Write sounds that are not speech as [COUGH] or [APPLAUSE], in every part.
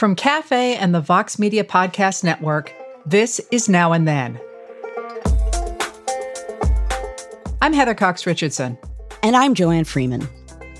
From Cafe and the Vox Media Podcast Network, this is Now and Then. I'm Heather Cox Richardson. And I'm Joanne Freeman.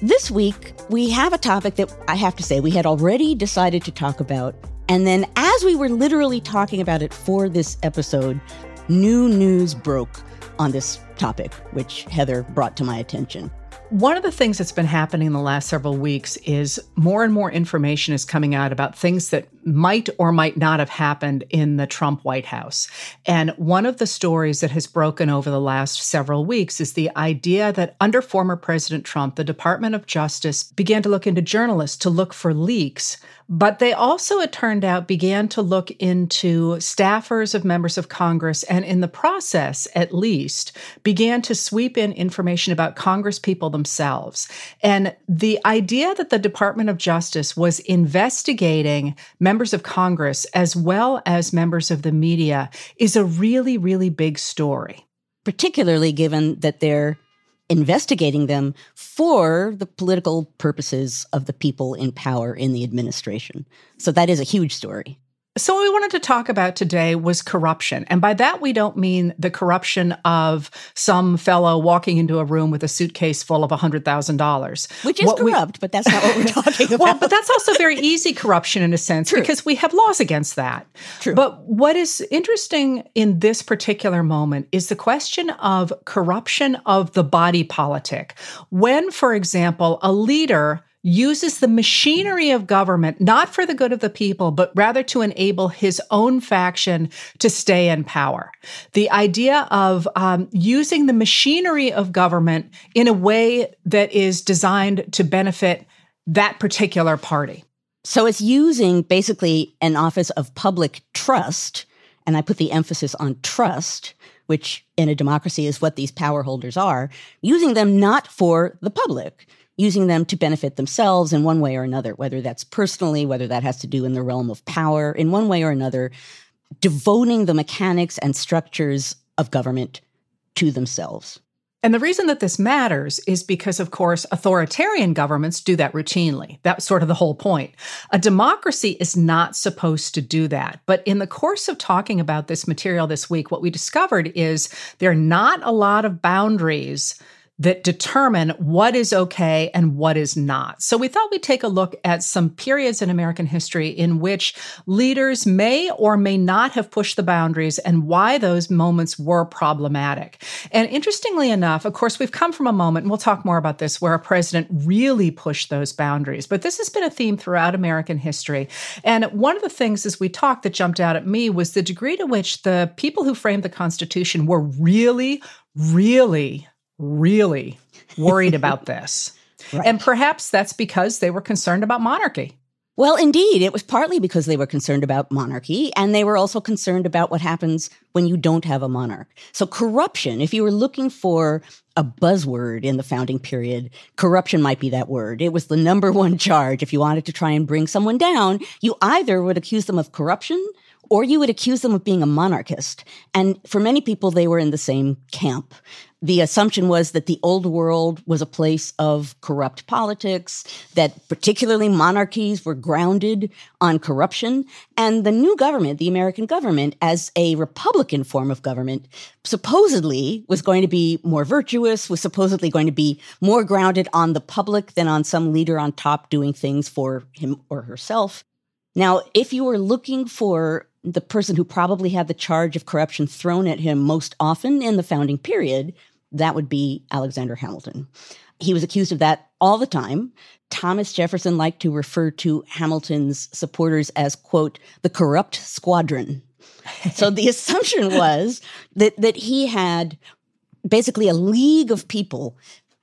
This week, we have a topic that I have to say we had already decided to talk about. And then, as we were literally talking about it for this episode, new news broke on this topic, which Heather brought to my attention. One of the things that's been happening in the last several weeks is more and more information is coming out about things that might or might not have happened in the Trump White House. And one of the stories that has broken over the last several weeks is the idea that under former President Trump, the Department of Justice began to look into journalists to look for leaks but they also, it turned out, began to look into staffers of members of Congress and, in the process, at least, began to sweep in information about Congress people themselves. And the idea that the Department of Justice was investigating members of Congress as well as members of the media is a really, really big story. Particularly given that they're investigating them for the political purposes of the people in power in the administration. So that is a huge story. So, what we wanted to talk about today was corruption. And by that, we don't mean the corruption of some fellow walking into a room with a suitcase full of $100,000. Which is what corrupt, we, but that's not what we're [LAUGHS] talking about. well, but that's also very easy corruption in a sense True. because we have laws against that. True. But what is interesting in this particular moment is the question of corruption of the body politic. When, for example, a leader uses the machinery of government not for the good of the people, but rather to enable his own faction to stay in power. The idea of um, using the machinery of government in a way that is designed to benefit that particular party. So it's using basically an office of public trust, and I put the emphasis on trust. Which in a democracy is what these power holders are, using them not for the public, using them to benefit themselves in one way or another, whether that's personally, whether that has to do in the realm of power, in one way or another, devoting the mechanics and structures of government to themselves. And the reason that this matters is because, of course, authoritarian governments do that routinely. That's sort of the whole point. A democracy is not supposed to do that. But in the course of talking about this material this week, what we discovered is there are not a lot of boundaries that determine what is okay and what is not. So we thought we'd take a look at some periods in American history in which leaders may or may not have pushed the boundaries and why those moments were problematic. And interestingly enough, of course, we've come from a moment, and we'll talk more about this, where a president really pushed those boundaries. But this has been a theme throughout American history. And one of the things as we talked that jumped out at me was the degree to which the people who framed the Constitution were really, really really worried about [LAUGHS] this. Right. And perhaps that's because they were concerned about monarchy. Well, indeed, it was partly because they were concerned about monarchy, and they were also concerned about what happens when you don't have a monarch. So, corruption, if you were looking for a buzzword in the founding period, corruption might be that word. It was the number [LAUGHS] one charge. If you wanted to try and bring someone down, you either would accuse them of corruption or you would accuse them of being a monarchist. And for many people, they were in the same camp. The assumption was that the old world was a place of corrupt politics, that particularly monarchies were grounded on corruption. And the new government, the American government, as a Republican form of government, supposedly was going to be more virtuous, was supposedly going to be more grounded on the public than on some leader on top doing things for him or herself. Now, if you were looking for the person who probably had the charge of corruption thrown at him most often in the founding period, that would be Alexander Hamilton. He was accused of that all the time. Thomas Jefferson liked to refer to Hamilton's supporters as, quote, the corrupt squadron. so the [LAUGHS] assumption was that, that he had basically a league of people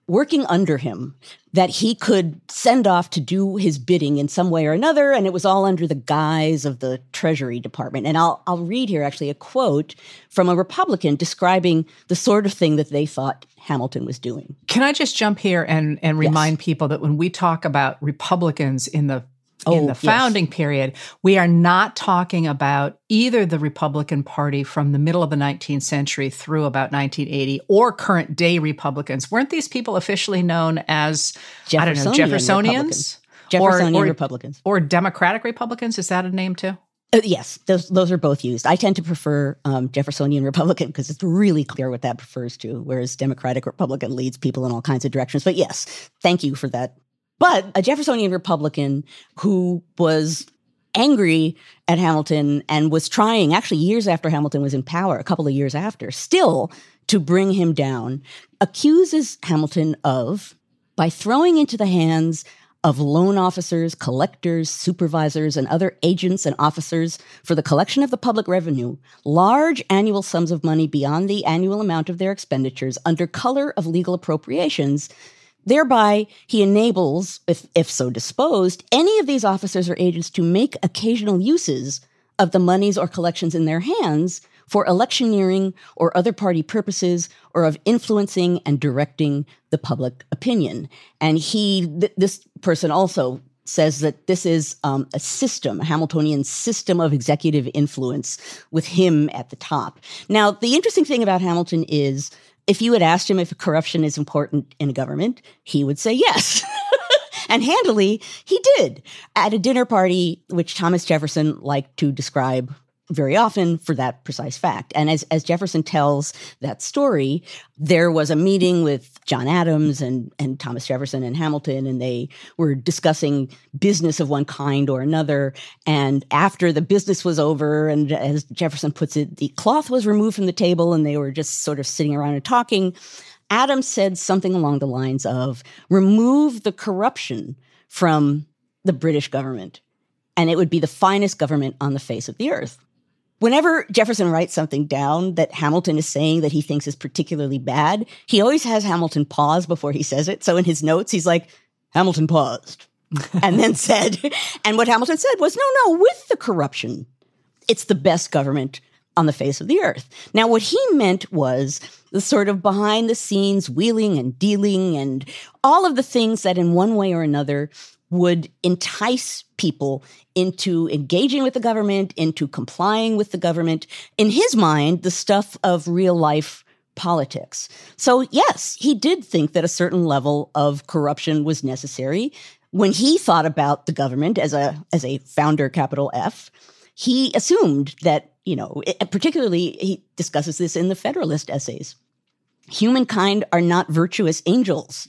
working under him that he could send off to do his bidding in some way or another and it was all under the guise of the treasury department and I'll I'll read here actually a quote from a republican describing the sort of thing that they thought Hamilton was doing. Can I just jump here and and remind yes. people that when we talk about republicans in the oh, in the founding yes. period, we are not talking about either the Republican Party from the middle of the 19th century through about 1980 or current day Republicans. Weren't these people officially known as, I don't know, Jeffersonians? Jeffersonian or, or, Republicans. Or Democratic Republicans. Is that a name too? Uh, yes, those those are both used. I tend to prefer um, Jeffersonian Republican because it's really clear what that refers to, whereas Democratic Republican leads people in all kinds of directions. But yes, thank you for that. But a Jeffersonian Republican who was angry at Hamilton and was trying, actually years after Hamilton was in power, a couple of years after, still to bring him down, accuses Hamilton of by throwing into the hands of loan officers, collectors, supervisors, and other agents and officers for the collection of the public revenue large annual sums of money beyond the annual amount of their expenditures under color of legal appropriations. Thereby, he enables, if, if so disposed, any of these officers or agents to make occasional uses of the monies or collections in their hands for electioneering or other party purposes or of influencing and directing the public opinion. And he, th- this person also says that this is um, a system, a Hamiltonian system of executive influence with him at the top. Now, the interesting thing about Hamilton is if you had asked him if corruption is important in a government, he would say yes. [LAUGHS] and handily, he did at a dinner party, which Thomas Jefferson liked to describe very often for that precise fact. And as, as Jefferson tells that story, there was a meeting with John Adams and, and Thomas Jefferson and Hamilton, and they were discussing business of one kind or another. And after the business was over, and as Jefferson puts it, the cloth was removed from the table and they were just sort of sitting around and talking. Adams said something along the lines of remove the corruption from the British government, and it would be the finest government on the face of the earth. Whenever Jefferson writes something down that Hamilton is saying that he thinks is particularly bad, he always has Hamilton pause before he says it. So in his notes, he's like, Hamilton paused [LAUGHS] and then said, and what Hamilton said was, no, no, with the corruption, it's the best government on the face of the earth. Now, what he meant was the sort of behind the scenes wheeling and dealing and all of the things that in one way or another would entice people into engaging with the government, into complying with the government. In his mind, the stuff of real life politics. So, yes, he did think that a certain level of corruption was necessary. When he thought about the government as a as a founder capital F, he assumed that, you know, particularly he discusses this in the Federalist essays. Humankind are not virtuous angels.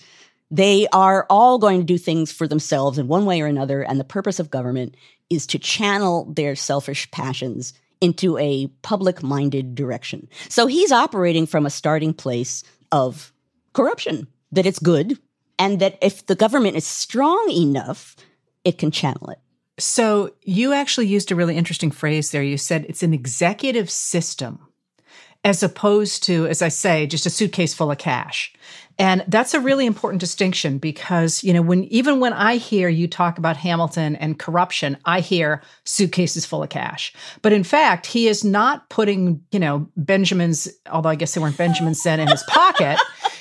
They are all going to do things for themselves in one way or another. And the purpose of government is to channel their selfish passions into a public minded direction. So he's operating from a starting place of corruption, that it's good, and that if the government is strong enough, it can channel it. So you actually used a really interesting phrase there. You said it's an executive system as opposed to, as I say, just a suitcase full of cash. And that's a really important distinction because, you know, when even when I hear you talk about Hamilton and corruption, I hear suitcases full of cash. But in fact, he is not putting, you know, Benjamin's, although I guess they weren't Benjamin's then in his pocket.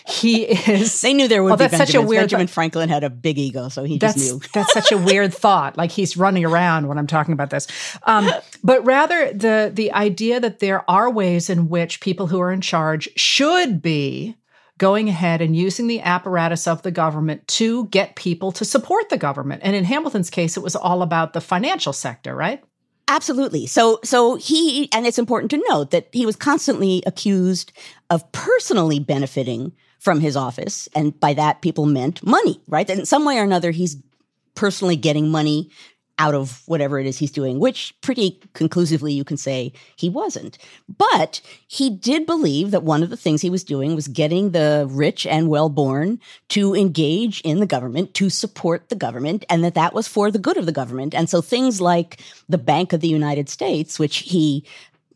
He is. They knew there would well, be that's Benjamins. such a weird. Benjamin Franklin had a big ego, so he just knew. [LAUGHS] that's such a weird thought. Like he's running around when I'm talking about this, um, but rather the the idea that there are ways in which people who are in charge should be going ahead and using the apparatus of the government to get people to support the government. And in Hamilton's case, it was all about the financial sector, right? Absolutely. So, so he, and it's important to note that he was constantly accused of personally benefiting from his office. And by that, people meant money, right? That in some way or another, he's personally getting money out of whatever it is he's doing, which pretty conclusively you can say he wasn't. But he did believe that one of the things he was doing was getting the rich and well born to engage in the government, to support the government, and that that was for the good of the government. And so things like the Bank of the United States, which he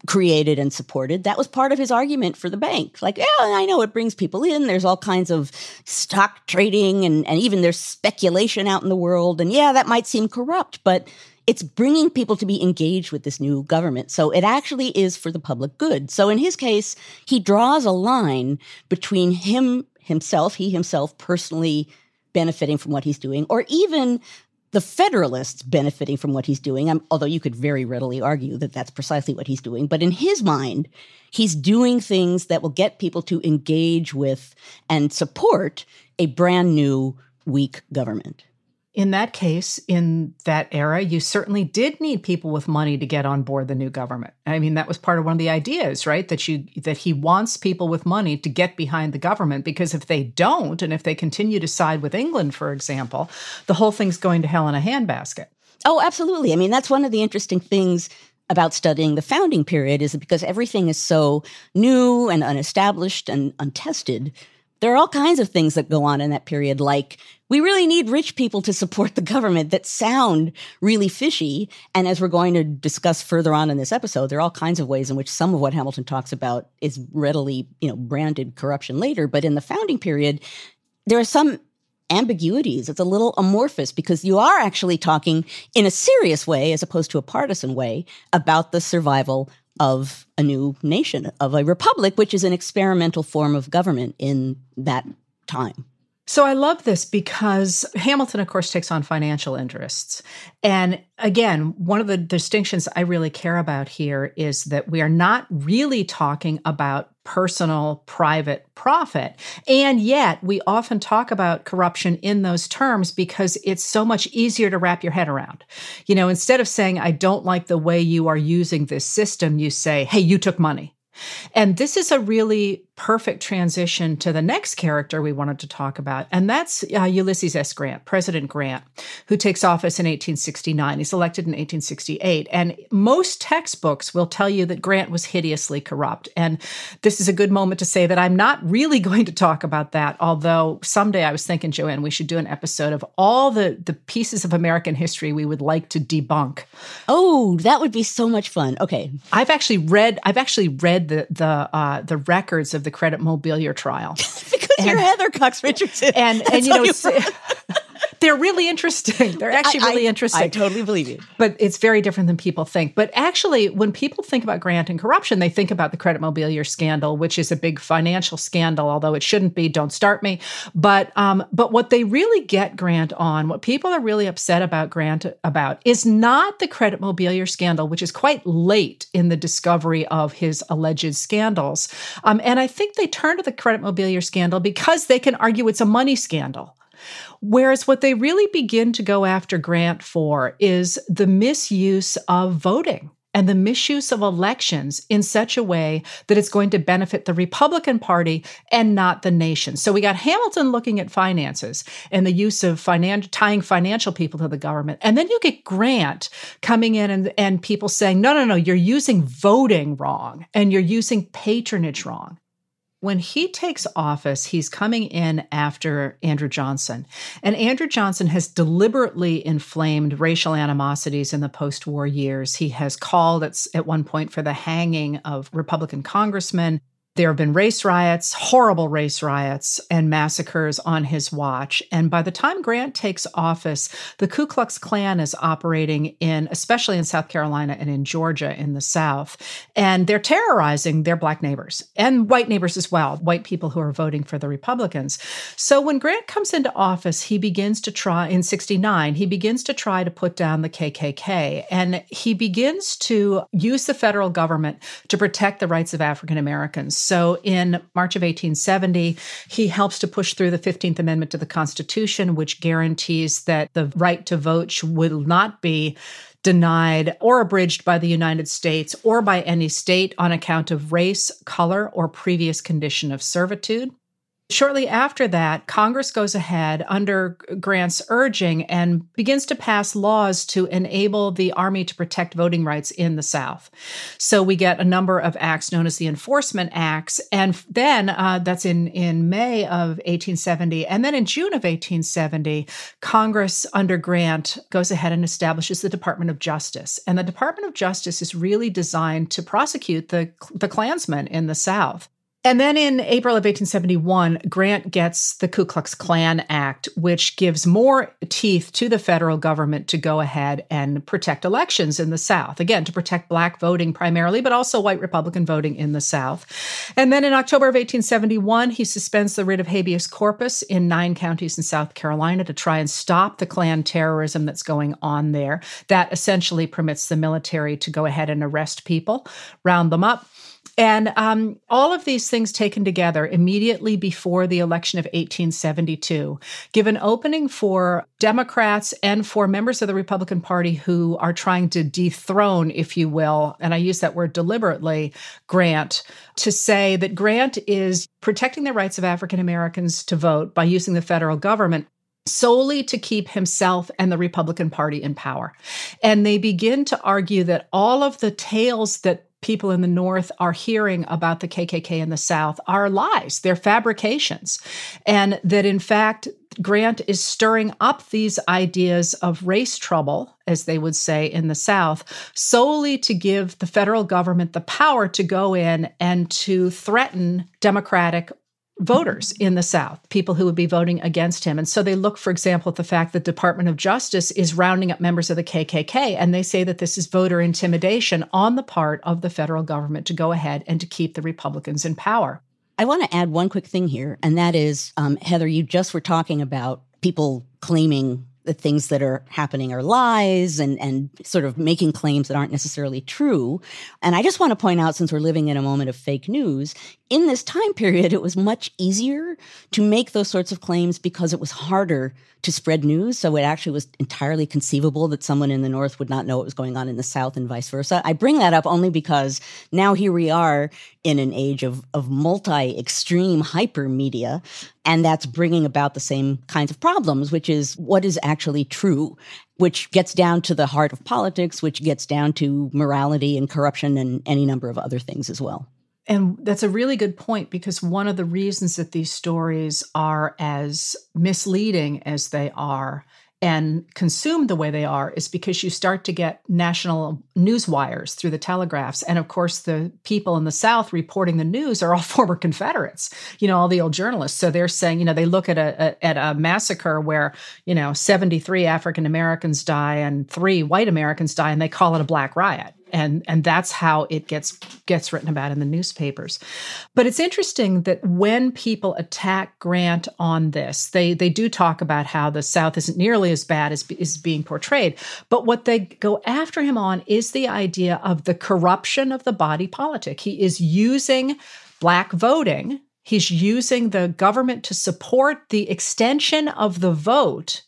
created and supported. That was part of his argument for the bank. Like, yeah, I know it brings people in. There's all kinds of stock trading and, and even there's speculation out in the world. And yeah, that might seem corrupt, but it's bringing people to be engaged with this new government. So it actually is for the public good. So in his case, he draws a line between him himself, he himself personally benefiting from what he's doing, or even the Federalists benefiting from what he's doing, um, although you could very readily argue that that's precisely what he's doing. But in his mind, he's doing things that will get people to engage with and support a brand new weak government. In that case, in that era, you certainly did need people with money to get on board the new government. I mean, that was part of one of the ideas, right? That you that he wants people with money to get behind the government because if they don't, and if they continue to side with England, for example, the whole thing's going to hell in a handbasket. Oh, absolutely. I mean, that's one of the interesting things about studying the founding period is because everything is so new and unestablished and untested there are all kinds of things that go on in that period, like we really need rich people to support the government that sound really fishy. And as we're going to discuss further on in this episode, there are all kinds of ways in which some of what Hamilton talks about is readily, you know, branded corruption later. But in the founding period, there are some ambiguities. It's a little amorphous because you are actually talking in a serious way, as opposed to a partisan way, about the survival of a new nation, of a republic, which is an experimental form of government in that time. So I love this because Hamilton, of course, takes on financial interests. And again, one of the distinctions I really care about here is that we are not really talking about personal, private profit. And yet, we often talk about corruption in those terms because it's so much easier to wrap your head around. You know, instead of saying, I don't like the way you are using this system, you say, hey, you took money. And this is a really perfect transition to the next character we wanted to talk about, and that's uh, Ulysses S. Grant, President Grant, who takes office in 1869. He's elected in 1868. And most textbooks will tell you that Grant was hideously corrupt. And this is a good moment to say that I'm not really [LAUGHS] going to talk about that, although someday I was thinking, Joanne, we should do an episode of all the, the pieces of American history we would like to debunk. Oh, that would be so much fun. Okay. I've actually read I've actually read the the uh, the records of the Credit Mobilier trial [LAUGHS] because and, you're Heather Cox Richardson, and and you know. [LAUGHS] They're really interesting. [LAUGHS] They're actually really I, interesting. I totally believe you. But it's very different than people think. But actually, when people think about Grant and corruption, they think about the Credit Mobilier scandal, which is a big financial scandal, although it shouldn't be. Don't start me. But um, but what they really get Grant on, what people are really upset about Grant about, is not the Credit Mobilier scandal, which is quite late in the discovery of his alleged scandals. Um, and I think they turn to the Credit Mobilier scandal because they can argue it's a money scandal. Whereas what they really begin to go after Grant for is the misuse of voting and the misuse of elections in such a way that it's going to benefit the Republican Party and not the nation. So we got Hamilton looking at finances and the use of finan- tying financial people to the government. And then you get Grant coming in and, and people saying, no, no, no, you're using voting wrong and you're using patronage wrong when he takes office, he's coming in after Andrew Johnson. And Andrew Johnson has deliberately inflamed racial animosities in the post war years. He has called at, at one point for the hanging of Republican congressmen. There have been race riots, horrible race riots, and massacres on his watch. And by the time Grant takes office, the Ku Klux Klan is operating in, especially in South Carolina and in Georgia in the South. And they're terrorizing their black neighbors and white neighbors as well, white people who are voting for the Republicans. So when Grant comes into office, he begins to try, in 69, he begins to try to put down the KKK. And he begins to use the federal government to protect the rights of African Americans. So in March of 1870, he helps to push through the 15th Amendment to the Constitution, which guarantees that the right to vote will not be denied or abridged by the United States or by any state on account of race, color, or previous condition of servitude. Shortly after that, Congress goes ahead under Grant's urging and begins to pass laws to enable the Army to protect voting rights in the South. So we get a number of acts known as the Enforcement Acts. And then uh, that's in, in May of 1870. And then in June of 1870, Congress under Grant goes ahead and establishes the Department of Justice. And the Department of Justice is really designed to prosecute the, the Klansmen in the South. And then in April of 1871, Grant gets the Ku Klux Klan Act, which gives more teeth to the federal government to go ahead and protect elections in the South. Again, to protect black voting primarily, but also white Republican voting in the South. And then in October of 1871, he suspends the writ of habeas corpus in nine counties in South Carolina to try and stop the Klan terrorism that's going on there. That essentially permits the military to go ahead and arrest people, round them up And um, all of these things taken together immediately before the election of 1872 give an opening for Democrats and for members of the Republican Party who are trying to dethrone, if you will, and I use that word deliberately, Grant, to say that Grant is protecting the rights of African Americans to vote by using the federal government solely to keep himself and the Republican Party in power. And they begin to argue that all of the tales that people in the North are hearing about the KKK in the South are lies, they're fabrications. And that in fact, Grant is stirring up these ideas of race trouble, as they would say in the South, solely to give the federal government the power to go in and to threaten democratic voters in the South, people who would be voting against him. And so they look, for example, at the fact that Department of Justice is rounding up members of the KKK, and they say that this is voter intimidation on the part of the federal government to go ahead and to keep the Republicans in power. I want to add one quick thing here, and that is, um, Heather, you just were talking about people claiming the things that are happening are lies and, and sort of making claims that aren't necessarily true. And I just want to point out, since we're living in a moment of fake news, in this time period, it was much easier to make those sorts of claims because it was harder to spread news. So it actually was entirely conceivable that someone in the North would not know what was going on in the South and vice versa. I bring that up only because now here we are in an age of, of multi extreme hyper media. And that's bringing about the same kinds of problems, which is what is actually true, which gets down to the heart of politics, which gets down to morality and corruption and any number of other things as well. And that's a really good point because one of the reasons that these stories are as misleading as they are and consumed the way they are is because you start to get national news wires through the telegraphs. And of course, the people in the South reporting the news are all [LAUGHS] former Confederates, you know, all the old journalists. So they're saying, you know, they look at a, a at a massacre where, you know, 73 African Americans die and three white Americans die, and they call it a black riot and and that's how it gets gets written about in the newspapers. But it's interesting that when people attack grant on this they they do talk about how the south isn't nearly as bad as is being portrayed. But what they go after him on is the idea of the corruption of the body politic. He is using black voting. He's using the government to support the extension of the vote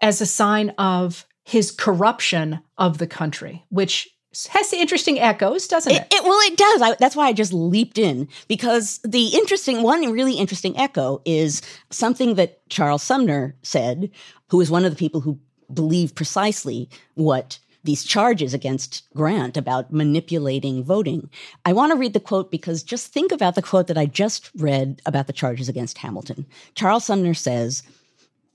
as a sign of his corruption of the country, which has interesting echoes, doesn't it? it, it well, it does. I, that's why I just leaped in because the interesting one, really interesting echo is something that Charles Sumner said, who is one of the people who believe precisely what these charges against Grant about manipulating voting. I want to read the quote because just think about the quote that I just read about the charges against Hamilton. Charles Sumner says,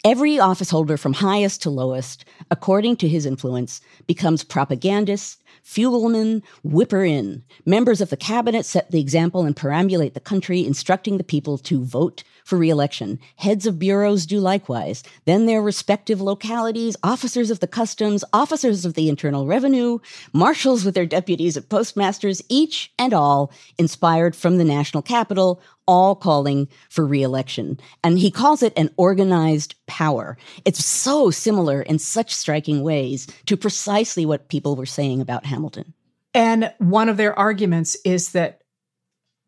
Every office holder from highest to lowest, according to his influence, becomes propagandist, fugleman whipper in. Members of the cabinet set the example and perambulate the country, instructing the people to vote for reelection. Heads of bureaus do likewise. Then their respective localities, officers of the customs, officers of the internal revenue, marshals with their deputies at postmasters, each and all inspired from the national capital, all calling for reelection. And he calls it an organized power. It's so similar in such striking ways to precisely what people were saying about Hamilton. And one of their arguments is that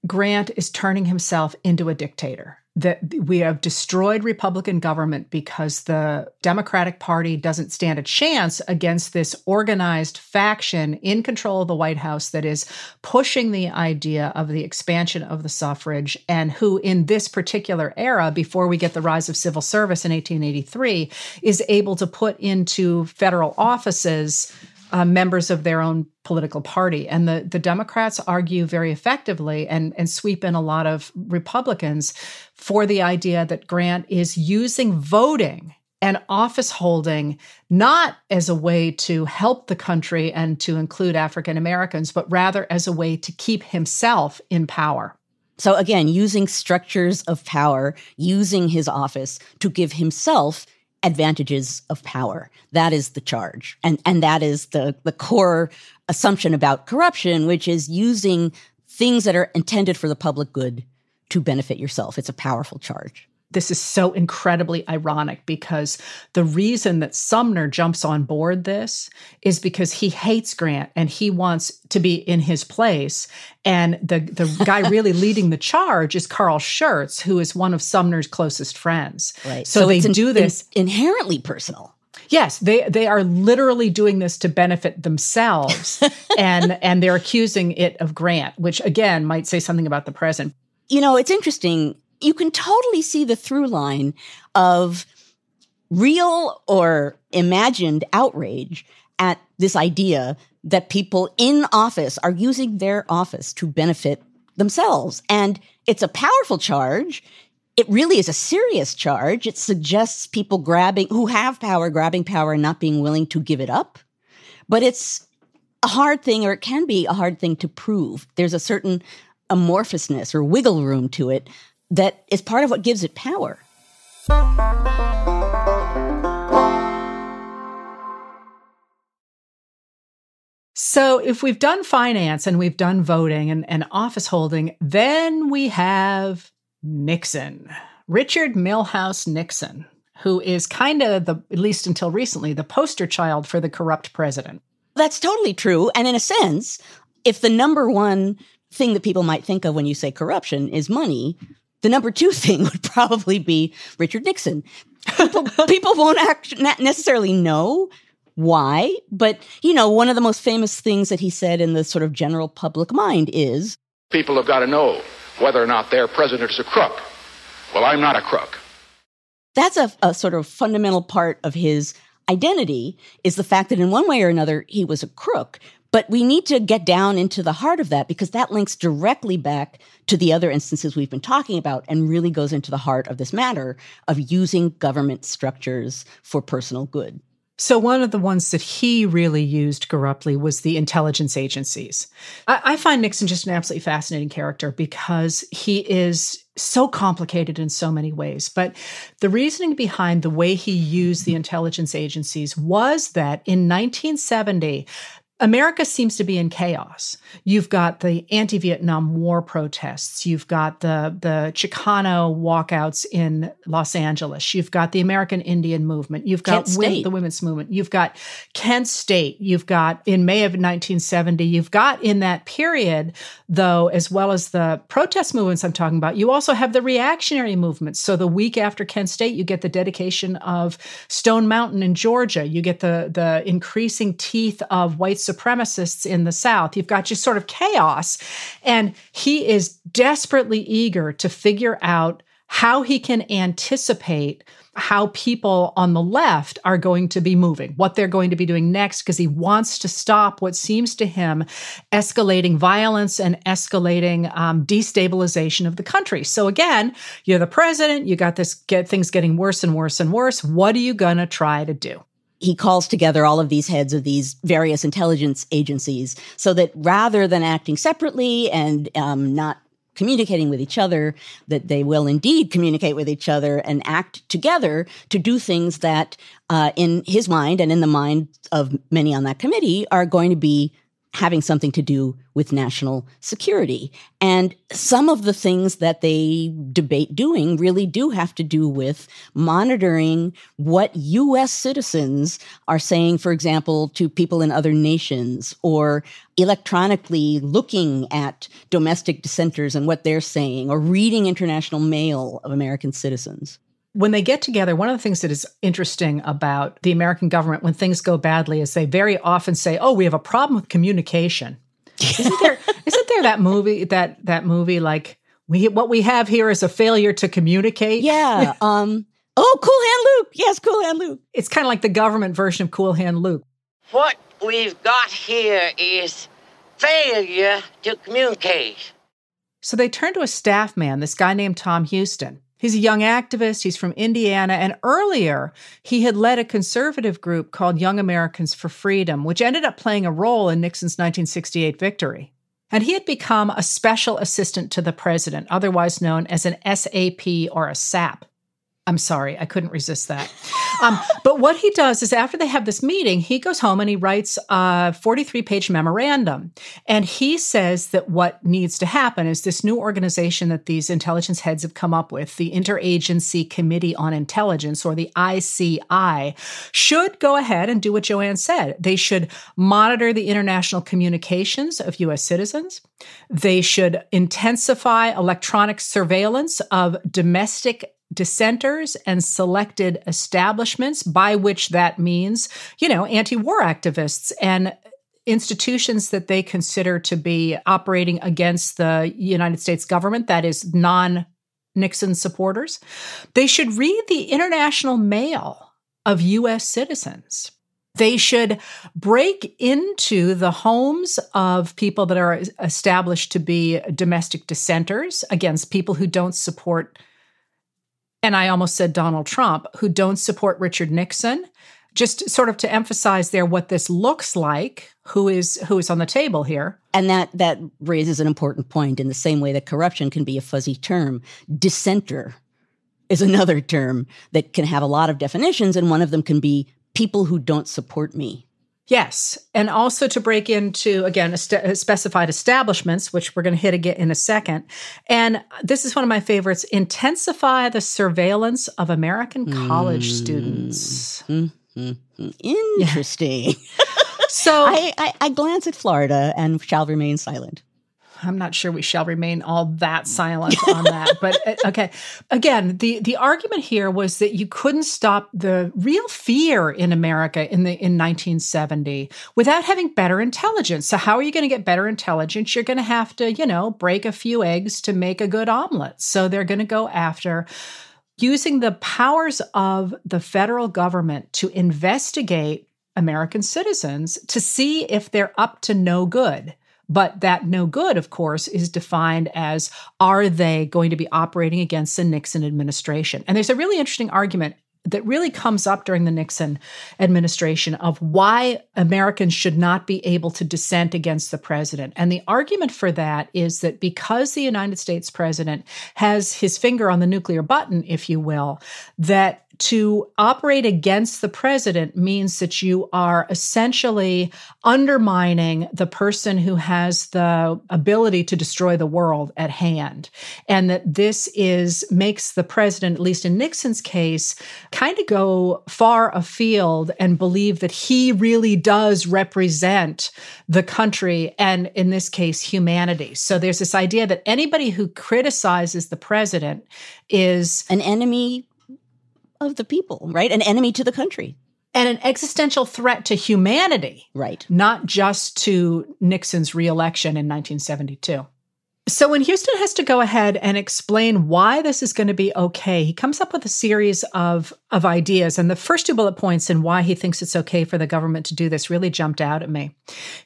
Grant is turning himself into a dictator that we have destroyed Republican government because the Democratic Party doesn't stand a chance against this organized faction in control of the White House that is pushing the idea of the expansion of the suffrage and who, in this particular era, before we get the rise of civil service in 1883, is able to put into federal offices uh, members of their own political party. And the, the Democrats argue very effectively and, and sweep in a lot of Republicans for the idea that Grant is using voting and office holding not as a way to help the country and to include African Americans, but rather as a way to keep himself in power. So, again, using structures of power, using his office to give himself advantages of power. That is the charge. And, and that is the, the core assumption about corruption, which is using things that are intended for the public good to benefit yourself. It's a powerful charge. This is so incredibly ironic because the reason that Sumner jumps on board this is because he hates Grant and he wants to be in his place. And the, the [LAUGHS] guy really leading the charge is Carl Schurz, who is one of Sumner's closest friends. Right. So, so they do this in, inherently personal. Yes, they they are literally doing this to benefit themselves, [LAUGHS] and and they're accusing it of Grant, which again might say something about the present. You know, it's interesting. You can totally see the through line of real or imagined outrage at this idea that people in office are using their office to benefit themselves. And it's a powerful charge it really is a serious charge. It suggests people grabbing, who have power, grabbing power and not being willing to give it up. But it's a hard thing, or it can be a hard thing to prove. There's a certain amorphousness or wiggle room to it that is part of what gives it power. So, if we've done finance and we've done voting and, and office holding, then we have Nixon, Richard Milhous Nixon, who is kind of the, at least until recently, the poster child for the corrupt president. That's totally true. And in a sense, if the number one thing that people might think of when you say corruption is money, the number two thing [LAUGHS] would probably be Richard Nixon. People, [LAUGHS] people won't act, necessarily know why, but you know, one of the most famous things that he said in the sort of general public mind is people have got to know whether or not their president is a crook. Well, I'm not a crook. That's a, a sort of fundamental part of his identity is the fact that in one way or another he was a crook. But we need to get down into the heart of that because that links directly back to the other instances we've been talking about and really goes into the heart of this matter of using government structures for personal good. So, one of the ones that he really used corruptly was the intelligence agencies. I, I, find Nixon just an absolutely fascinating character because he is so complicated in so many ways. But the reasoning behind the way he used the intelligence agencies was that in 1970, America seems to be in chaos. You've got the anti-Vietnam War protests. You've got the the Chicano walkouts in Los Angeles. You've got the American Indian movement. You've got wi- the women's movement. You've got Kent State. You've got in May of 1970. You've got in that period, though, as well as the protest movements I'm talking about. You also have the reactionary movements. So the week after Kent State, you get the dedication of Stone Mountain in Georgia. You get the the increasing teeth of white supremacists in the South. You've got just sort of chaos. And he is desperately eager to figure out how he can anticipate how people on the left are going to be moving, what they're going to be doing next, because he wants to stop what seems to him escalating violence and escalating um, destabilization of the country. So again, you're the president, you got this get things getting worse and worse and worse. What are you going to try to do? He calls together all of these heads of these various intelligence agencies so that rather than acting separately and um, not communicating with each other, that they will indeed communicate with each other and act together to do things that, uh, in his mind and in the mind of many on that committee, are going to be having something to do with national security. And some of the things that they debate doing really do have to do with monitoring what US citizens are saying, for example, to people in other nations, or electronically looking at domestic dissenters and what they're saying, or reading international mail of American citizens when they get together, one of the things that is interesting about the American government when things go badly is they very often say, "Oh, we have a problem with communication." [LAUGHS] isn't there isn't there that movie that that movie like we what we have here is a failure to communicate? Yeah. [LAUGHS] um oh, Cool Hand Luke. Yes, Cool Hand Luke. It's kind of like the government version of Cool Hand Luke. What we've got here is failure to communicate. So they turn to a staff man, this guy named Tom Huston. He's a young activist. He's from Indiana. And earlier, he had led a conservative group called Young Americans for Freedom, which ended up playing a role in Nixon's 1968 victory. And he had become a special assistant to the president, otherwise known as an SAP or a SAP. I'm sorry, I couldn't resist that. Um, but what he does is after they have this meeting, he goes home and he writes a 43 page memorandum. And he says that what needs to happen is this new organization that these intelligence heads have come up with, the Interagency Committee on Intelligence, or the ICI, should go ahead and do what Joanne said. They should monitor the international communications of U.S. citizens. They should intensify electronic surveillance of domestic dissenters and selected establishments, by which that means, you know, anti war activists and institutions that they consider to be operating against the United States government, that is, non Nixon supporters. They should read the international mail of U.S. citizens. They should break into the homes of people that are established to be domestic dissenters against people who don't support and I almost said Donald Trump, who don't support Richard Nixon. Just sort of to emphasize there what this looks like, who is who is on the table here. And that that raises an important point in the same way that corruption can be a fuzzy term. Dissenter is another term that can have a lot of definitions, and one of them can be people who don't support me. Yes. And also to break into, again, specified establishments, which we're going to hit again in a second. And this is one of my favorites intensify the surveillance of American college mm. students. Mm-hmm. Interesting. so [LAUGHS] I, I, I glance at Florida and shall remain silent. I'm not sure we shall remain all that silent on that. but [LAUGHS] uh, okay. Again, the the argument here was that you couldn't stop the real fear in America in the in 1970 without having better intelligence. So how are you going to get better intelligence? You're going to have to, you know, break a few eggs to make a good omelet. So they're going to go after using the powers of the federal government to investigate American citizens to see if they're up to no good. But that no good, of course, is defined as are they going to be operating against the Nixon administration? And there's a really interesting argument that really comes up during the Nixon administration of why Americans should not be able to dissent against the president. And the argument for that is that because the United States president has his finger on the nuclear button, if you will, that to operate against the president means that you are essentially undermining the person who has the ability to destroy the world at hand. And that this is makes the president at least in Nixon's case kind of go far afield and believe that he really does represent the country and in this case humanity. So there's this idea that anybody who criticizes the president is an enemy of the people, right? An enemy to the country. And an existential threat to humanity. Right. Not just to Nixon's reelection in 1972. So when Huston has to go ahead and explain why this is going to be okay, he comes up with a series of, of ideas. And the first two bullet points and why he thinks it's okay for the government to do this really jumped out at me.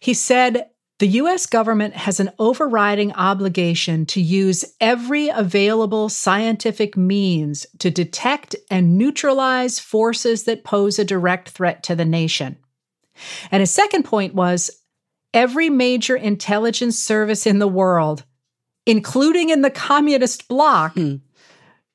He said the US government has an overriding obligation to use every available scientific means to detect and neutralize forces that pose a direct threat to the nation. And his second point was every major intelligence service in the world, including in the communist bloc, hmm.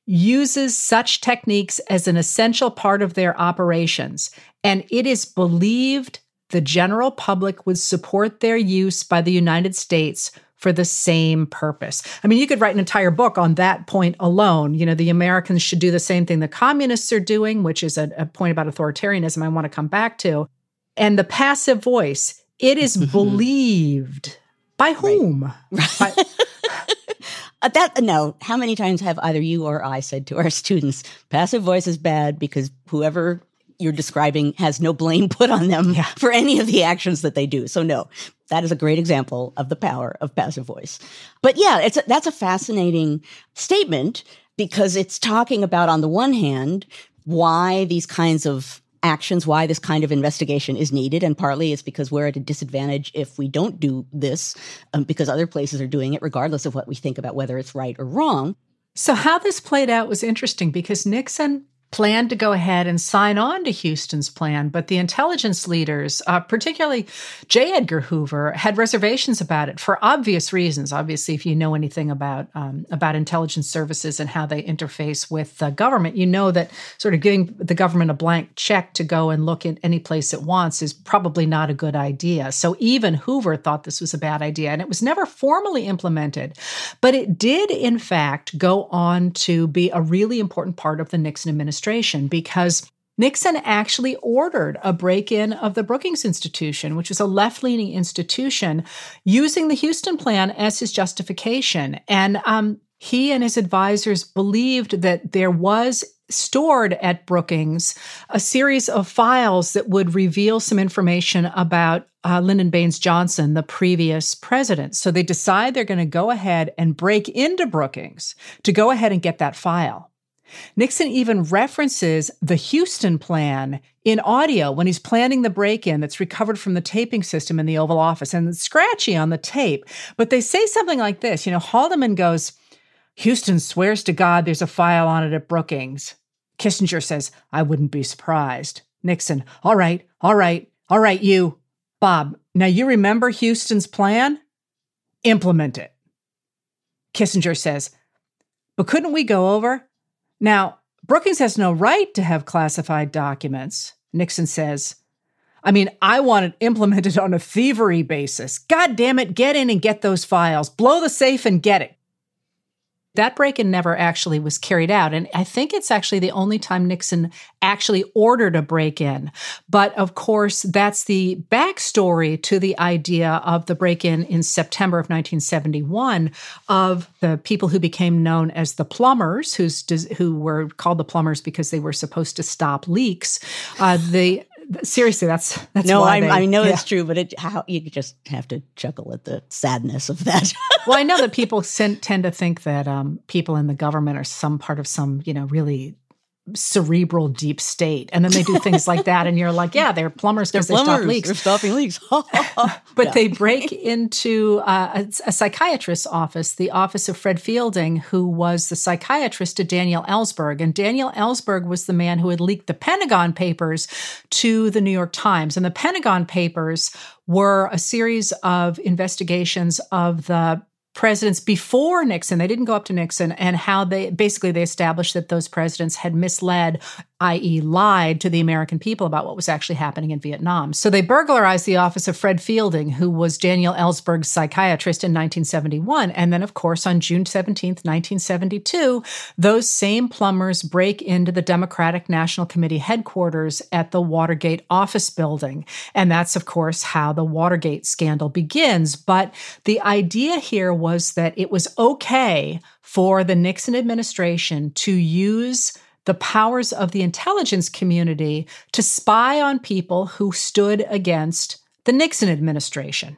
uses such techniques as an essential part of their operations. And it is believed the general public would support their use by the United States for the same purpose. I mean, you could write an entire book on that point alone. You know, the Americans should do the same thing the communists are doing, which is a, a point about authoritarianism I want to come back to. And the passive voice, it is [LAUGHS] believed by whom? Right. By, [LAUGHS] Uh, that no. How many times have either you or I said to our students, "Passive voice is bad because whoever you're describing has no blame [LAUGHS] put on them yeah. for any of the actions that they do. So no, that is a great example of the power of passive voice. But yeah, it's a, that's a fascinating statement because it's talking about on the one hand why these kinds of actions, why this kind of investigation is needed. And partly it's because we're at a disadvantage if we don't do this um, because other places are doing it, regardless of what we think about whether it's right or wrong. So, how this played out was interesting because Nixon planned to go ahead and sign on to Huston's plan, but the intelligence leaders, uh, particularly J. Edgar Hoover, had reservations about it for obvious reasons. Obviously, if you know anything about um, about intelligence services and how they interface with the government, you know that sort of giving the government a blank check to go and look at any place it wants is probably not a good idea. So even Hoover thought this was a bad idea, and it was never formally implemented, but it did, in fact, go on to be a really important part of the Nixon administration administration because Nixon actually ordered a break in of the Brookings Institution, which was a left leaning institution, using the Huston Plan as his justification. And um, he and his advisors believed that there was stored at Brookings a series of files that would reveal some information about uh, Lyndon Baines Johnson, the previous president. So they decide they're going to go ahead and break into Brookings to go ahead and get that file. Nixon even references the Huston plan in audio when he's planning the break in that's recovered from the taping system in the Oval Office. And it's scratchy on the tape, but they say something like this You know, Haldeman goes, Huston swears to God there's a file on it at Brookings. Kissinger says, I wouldn't be surprised. Nixon, all right, all right, all right, you. Bob, now you remember Huston's plan? Implement it. Kissinger says, but couldn't we go over? Now, Brookings has no right to have classified documents. Nixon says, I mean, I want it implemented [LAUGHS] on a thievery basis. God damn it, get in and get those files. Blow the safe and get it. That break in never actually was carried out. And I think it's actually the only time Nixon actually ordered a break in. But of course, that's the backstory to the idea of the break in in September of 1971 of the people who became known as the plumbers, who's, who were called the plumbers because they were supposed to stop leaks. Uh, the seriously, that's that's no. I, they, I know yeah. it's true, but it, how you just have to chuckle at the sadness of that. [LAUGHS] well, I know that people tend to think that um, people in the government are some part of some you know really cerebral deep state. And then they do things like that and you're like yeah they're plumbers because they stop leaks. They're stopping leaks. [LAUGHS] But they break into uh, a, a, psychiatrist's office the office of fred fielding who was the psychiatrist to daniel ellsberg. And daniel ellsberg was the man who had leaked the pentagon papers to the new york times. And the pentagon papers were a series of investigations of the presidents before Nixon, they didn't go up to Nixon, and how they basically they established that those presidents had misled i.e., lied to the American people about what was actually happening in Vietnam. So they burglarized the office of Fred Fielding, who was Daniel Ellsberg's psychiatrist in 1971. And then, of course, on June 17th, 1972, those same plumbers break into the Democratic National Committee headquarters at the Watergate office building. And that's, of course, how the Watergate scandal begins. But the idea here was that it was okay for the Nixon administration to use the powers of the intelligence community to spy on people who stood against the Nixon administration.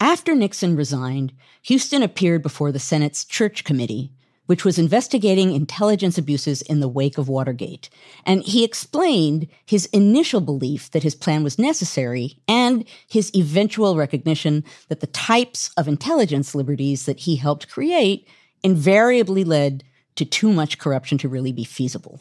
After Nixon resigned, Huston appeared before the Senate's Church Committee, which was investigating intelligence abuses in the wake of Watergate. And he explained his initial belief that his plan was necessary and his eventual recognition that the types of intelligence liberties that he helped create invariably led to too much corruption to really be feasible.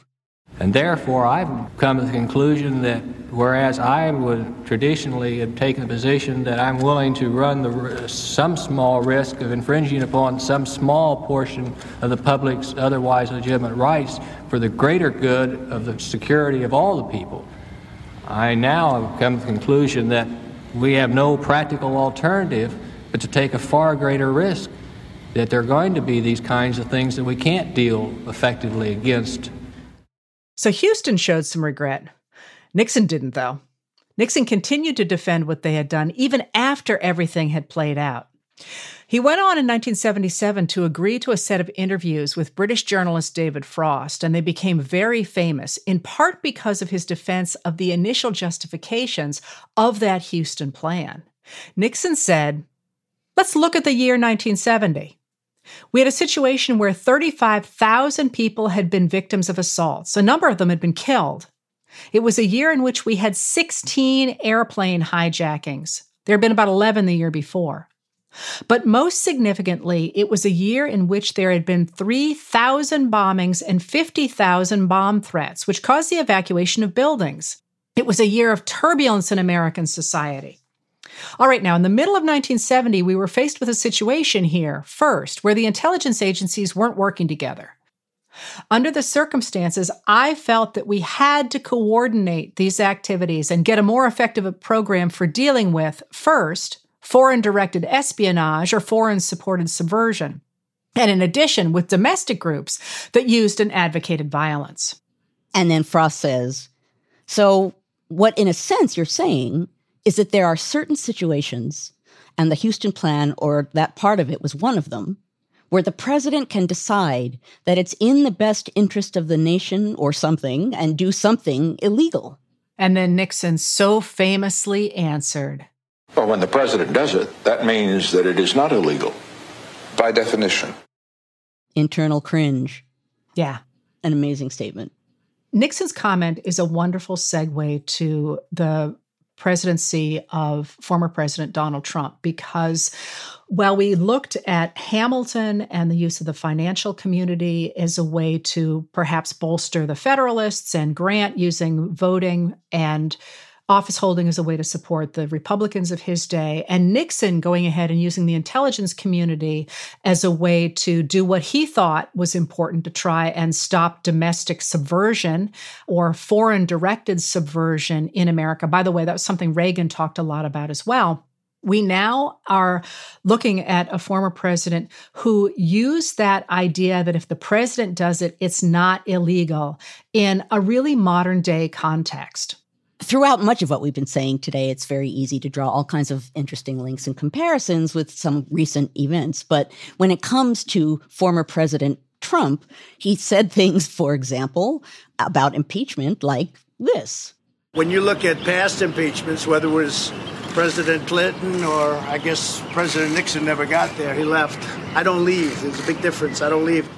And therefore, I've come to the conclusion that whereas I would traditionally have taken the position that I'm willing to run the, some small risk of infringing upon some small portion of the public's otherwise legitimate rights for the greater good of the security of all the people, I now have come to the conclusion that we have no practical alternative but to take a far greater risk that there are going to be these kinds of things that we can't deal effectively against. So Huston showed some regret. Nixon didn't, though. Nixon continued to defend what they had done even after everything had played out. He went on in 1977 to agree to a set of interviews with British journalist David Frost, and they became very famous, in part because of his defense of the initial justifications of that Huston plan. Nixon said, Let's look at the year 1970. We had a situation where 35,000 people had been victims of assaults. A number of them had been killed. It was a year in which we had 16 airplane hijackings. There had been about 11 the year before. But most significantly, it was a year in which there had been 3,000 bombings and 50,000 bomb threats, which caused the evacuation of buildings. It was a year of turbulence in American society. All right, now in the middle of 1970, we were faced with a situation here, first, where the intelligence agencies weren't working together. Under the circumstances, I felt that we had to coordinate these activities and get a more effective program for dealing with, first, foreign directed espionage or foreign supported subversion, and in addition, with domestic groups that used and advocated violence. And then Frost says, so what in a sense you're saying is that there are certain situations, and the Huston plan or that part of it was one of them, where the president can decide that it's in the best interest of the nation or something and do something illegal. And then Nixon so famously answered Well, when the president does it, that means that it is not illegal. By definition. Internal cringe. Yeah. An amazing statement. Nixon's comment is a wonderful segue to the presidency of former President Donald Trump because while we looked at Hamilton and the use of the financial community as a way to perhaps bolster the Federalists and Grant using voting and office holding as a way to support the Republicans of his day, and Nixon going ahead and using the intelligence community as a way to do what he thought was important to try and stop domestic subversion or foreign directed subversion in America. By the way, that was something Reagan talked a lot about as well. We now are looking at a former president who used that idea that if the president does it, it's not illegal in a really modern day context throughout much of what we've been saying today, it's very easy to draw all kinds of interesting links and comparisons with some recent events. But when it comes to former President Trump, he said [LAUGHS] things, for example, about impeachment like this. When you look at past impeachments, whether it was President Clinton or I guess President Nixon never got there, he left. I don't leave. There's a big difference. I don't leave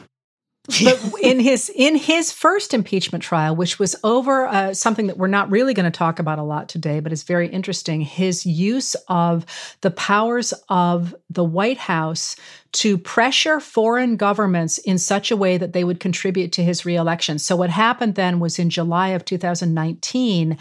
but in his in his first impeachment trial, which was over uh, something that we're not really going to talk about a lot today, but is very interesting, his use of the powers of the White House to pressure foreign governments in such a way that they would contribute to his reelection. So what happened then was in July of 2019,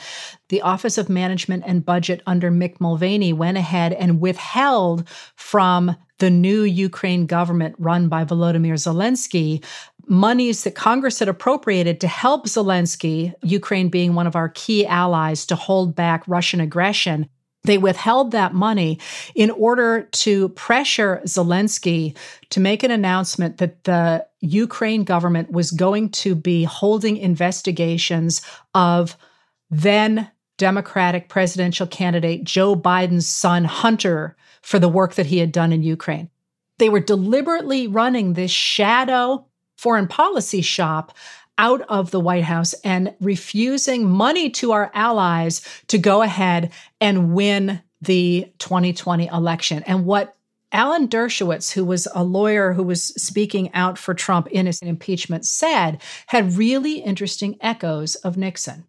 the Office of Management and Budget under Mick Mulvaney went ahead and withheld from the new Ukraine government run by Volodymyr Zelensky monies that Congress had appropriated to help Zelensky, Ukraine being one of our key allies, to hold back Russian aggression. They withheld that money in order to pressure Zelensky to make an announcement that the Ukraine government was going to be holding investigations of then Democratic presidential candidate Joe Biden's son, Hunter, for the work that he had done in Ukraine. They were deliberately running this shadow foreign policy shop out of the White House and refusing money to our allies to go ahead and win the 2020 election. And what Alan Dershowitz, who was a lawyer who was speaking out for Trump in his impeachment, said had really interesting echoes of Nixon.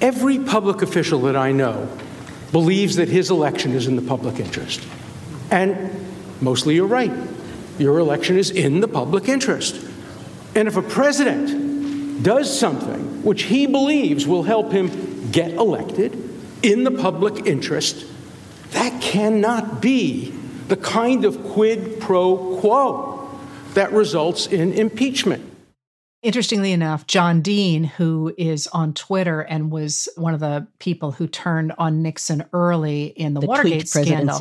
Every public official that I know believes that his election is in the public interest. And mostly you're right. Your election is in the public interest. And if a president does something which he believes will help him get elected in the public interest, that cannot be the kind of quid pro quo that results in impeachment. Interestingly enough, John Dean, who is on Twitter and was one of the people who turned on Nixon early in the, the Watergate scandal.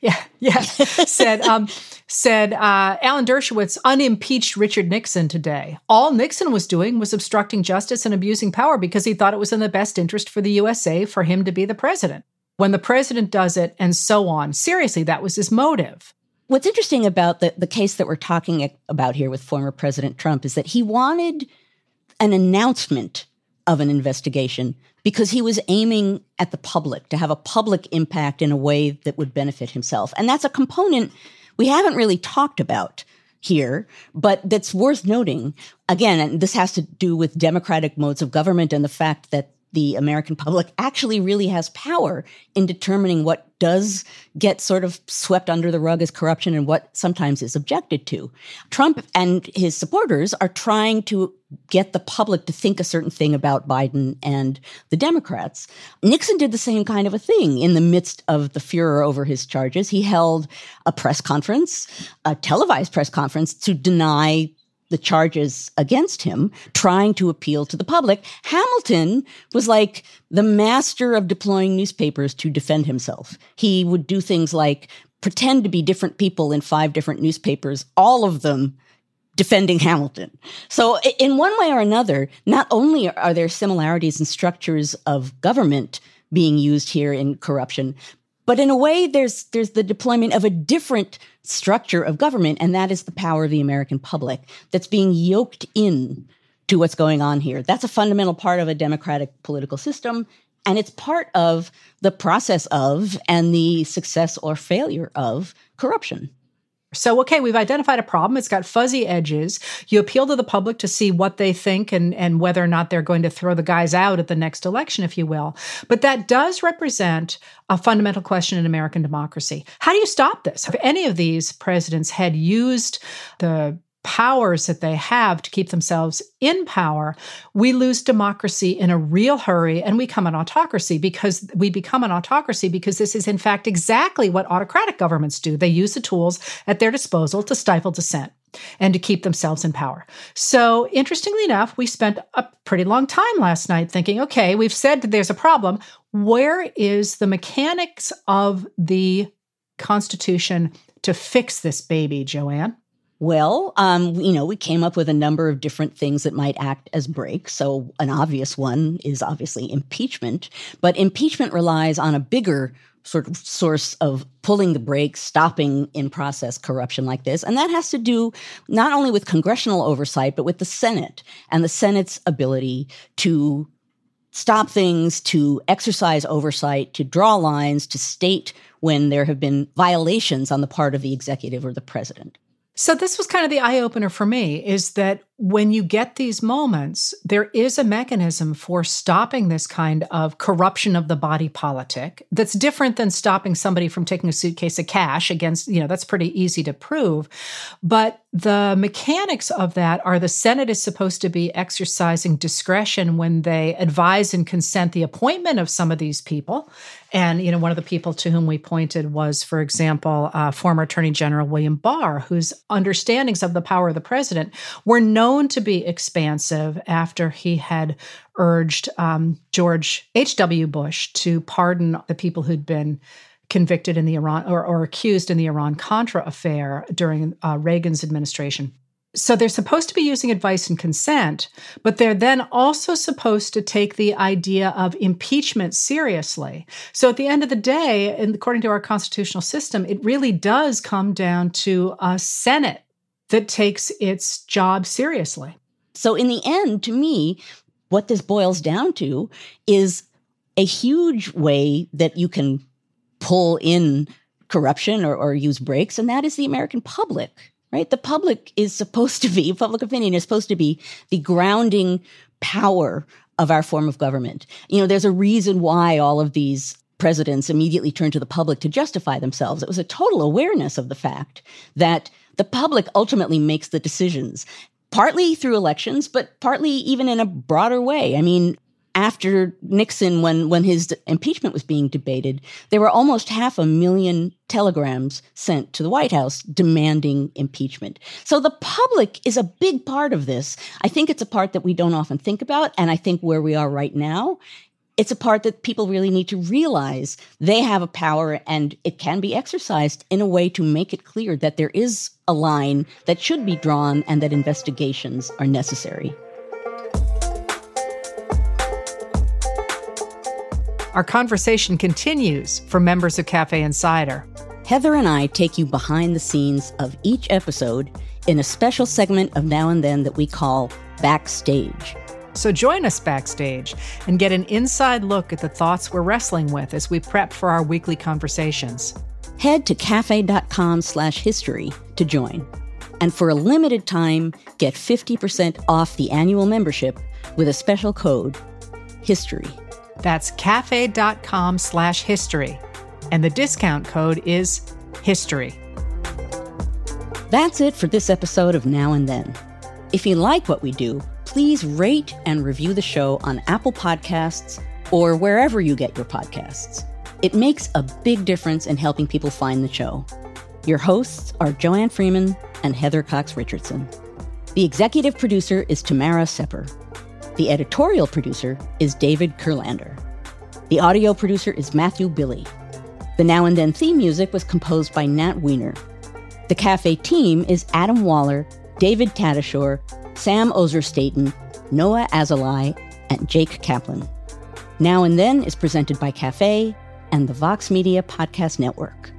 Yeah, yeah. [LAUGHS] said um, said uh, Alan Dershowitz unimpeached Richard Nixon today. All Nixon was doing was obstructing justice and abusing power because he thought it was in the best interest for the USA for him to be the president. When the president does it, and so on. Seriously, that was his motive. What's interesting about the, the case that we're talking about here with former President Trump is that he wanted an announcement of an investigation because he was aiming at the public to have a public impact in a way that would benefit himself. And that's a component we haven't really talked about here, but that's worth noting. Again, and this has to do with democratic modes of government and the fact that the American [LAUGHS] public actually really has power in determining what does get sort of swept under the rug as corruption and what sometimes is objected to. Trump and his supporters are trying to get the public to think a certain thing about Biden and the Democrats. Nixon did the same kind of a thing in the midst of the furor over his charges. He held a press conference, a televised press conference to deny the charges against him, trying to appeal to the public. Hamilton was like the master of deploying newspapers to defend himself. He would do things like pretend to be different people in five different newspapers, all of them defending Hamilton. So, in one way or another, not only are there similarities in structures of government being used here in corruption, but in a way, there's there's the deployment of a different structure of government, and that is the power of the American public that's being yoked in to what's going on here. That's a fundamental part of a democratic political system, and it's part of the process of and the success or failure of corruption. So, okay, we've identified a problem. It's got fuzzy edges. You appeal to the public to see what they think and, and whether or not they're going to throw the guys out at the next election, if you will. But that does represent a fundamental question in American democracy. How do you stop this? If any of these presidents had used the powers that they have to keep themselves in power, we lose democracy in a real hurry and we become an autocracy because we become an autocracy because this is in fact exactly what autocratic governments do. They use the tools at their disposal to stifle dissent and to keep themselves in power. So, interestingly enough, we spent a pretty long time last night thinking, okay, we've said that there's a problem. Where is the mechanics of the Constitution to fix this baby, Joanne? Well, um, you know, we came up with a number of different things that might act as brakes. So, an obvious one is obviously impeachment, but impeachment relies on a bigger sort of source of pulling the brakes, stopping in process corruption like this. And that has to do not only with congressional oversight, but with the Senate and the Senate's ability to stop things, to exercise oversight, to draw lines, to state when there have been violations on the part of the executive or the president. So this was kind of the eye opener for me is that when you get these moments, there is a mechanism for stopping this kind of corruption of the body politic that's different than stopping somebody from taking a suitcase of cash against, you know, that's pretty easy to prove. But the mechanics of that are the Senate is supposed to be exercising discretion when they advise and consent the appointment of some of these people. And, you know, one of the people to whom we pointed was, for example, uh, former Attorney General William Barr, whose understandings of the power of the president were known to be expansive after he had urged um, George H.W. Bush to pardon the people who'd been convicted in the Iran or, or accused in the Iran Contra affair during uh, Reagan's administration. So they're supposed to be using advice and consent, but they're then also supposed to take the idea of impeachment seriously. So at the end of the day, and according to our constitutional system, it really does come down to a Senate that takes its job seriously. So in the end, to me, what this boils down to is a huge way that you can pull in corruption or, or use breaks, and that is the American public, right? The public is supposed to be, public opinion is supposed to be the grounding power of our form of government. You know, there's a reason why all of these presidents immediately turned to the public to justify themselves. It was a total awareness of the fact that the public ultimately makes the decisions partly through elections, but partly even in a broader way. I mean, after Nixon, when, when his impeachment was being debated, there were almost half a million telegrams sent to the White House demanding impeachment. So the public is a big part of this. I think it's a part that we don't often think about. And I think where we are right now, it's a part that people really need to realize they have a power and it can be exercised in a way to make it clear that there is a line that should be drawn and that investigations are necessary. Our conversation continues for members of Cafe Insider. Heather and I take you behind the scenes of each episode in a special segment of Now and Then that we call Backstage. So join us backstage and get an inside look at the thoughts we're wrestling with as we prep for our weekly conversations. Head to cafe.com slash history to join. And for a limited time, get 50% off the annual membership with a special code, HISTORY. That's cafe.com slash history. And the discount code is HISTORY. That's it for this episode of Now and Then. If you like what we do, please rate and review the show on Apple Podcasts or wherever you get your podcasts. It makes a big difference in helping people find the show. Your hosts are Joanne Freeman and Heather Cox Richardson. The executive producer is Tamara Sepper. The editorial producer is David Kurlander. The audio producer is Matthew Billy. The Now and Then theme music was composed by Nat Weiner. The cafe team is Adam Waller, David Tatasciore, Sam Ozer-Staton, Noah Azalai, and Jake Kaplan. Now and Then is presented by Cafe and the Vox Media Podcast Network.